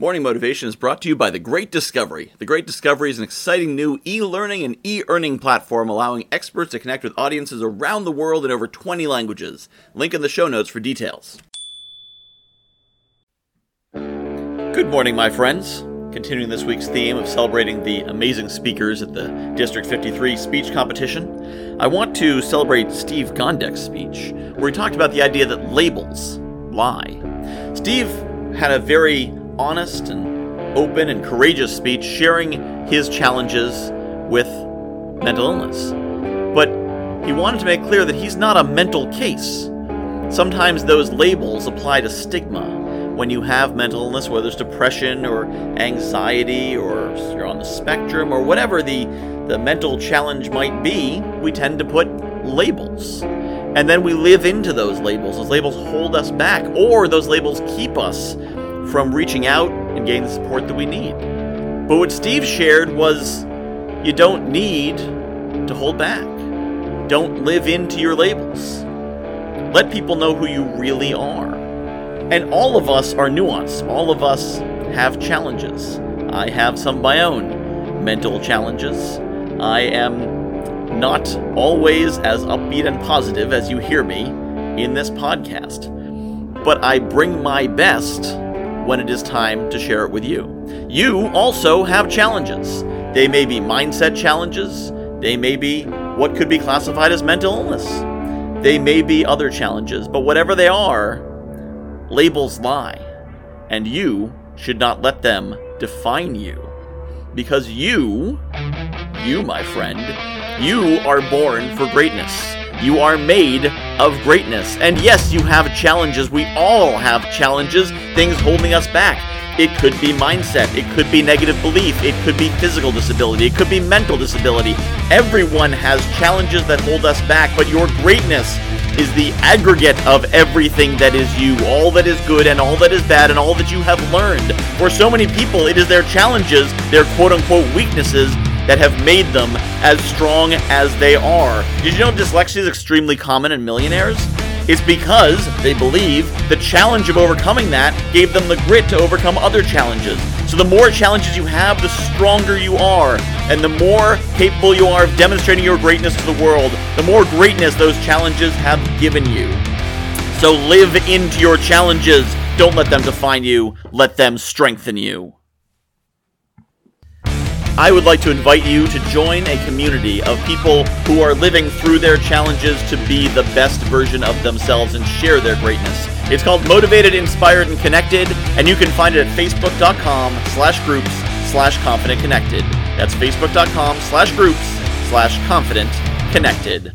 Morning Motivation is brought to you by The Great Discovery. The Great Discovery is an exciting new e learning and e earning platform allowing experts to connect with audiences around the world in over 20 languages. Link in the show notes for details. Good morning, my friends. Continuing this week's theme of celebrating the amazing speakers at the District 53 speech competition, I want to celebrate Steve Gondek's speech, where he talked about the idea that labels lie. Steve had a very honest and open and courageous speech sharing his challenges with mental illness. But he wanted to make clear that he's not a mental case. Sometimes those labels apply to stigma. When you have mental illness, whether it's depression or anxiety or you're on the spectrum or whatever the, the mental challenge might be, we tend to put labels. And then we live into those labels. Those labels hold us back, or those labels keep us from reaching out and getting the support that we need. But what Steve shared was you don't need to hold back. Don't live into your labels. Let people know who you really are. And all of us are nuanced. All of us have challenges. I have some of my own mental challenges. I am not always as upbeat and positive as you hear me in this podcast. But I bring my best when it is time to share it with you. You also have challenges. They may be mindset challenges, they may be what could be classified as mental illness, they may be other challenges, but whatever they are, labels lie, and you should not let them define you. Because you, you, my friend, you are born for greatness. You are made of greatness. And yes, you have challenges. We all have challenges, things holding us back. It could be mindset. It could be negative belief. It could be physical disability. It could be mental disability. Everyone has challenges that hold us back, but your greatness is the aggregate of everything that is you, all that is good and all that is bad and all that you have learned. For so many people, it is their challenges, their quote unquote weaknesses, that have made them as strong as they are. Did you know dyslexia is extremely common in millionaires? It's because they believe the challenge of overcoming that gave them the grit to overcome other challenges. So the more challenges you have, the stronger you are, and the more capable you are of demonstrating your greatness to the world, the more greatness those challenges have given you. So live into your challenges. Don't let them define you, let them strengthen you. I would like to invite you to join a community of people who are living through their challenges to be the best version of themselves and share their greatness. It's called Motivated, Inspired, and Connected, and you can find it at facebook.com slash groups slash confident connected. That's facebook.com slash groups slash confident connected.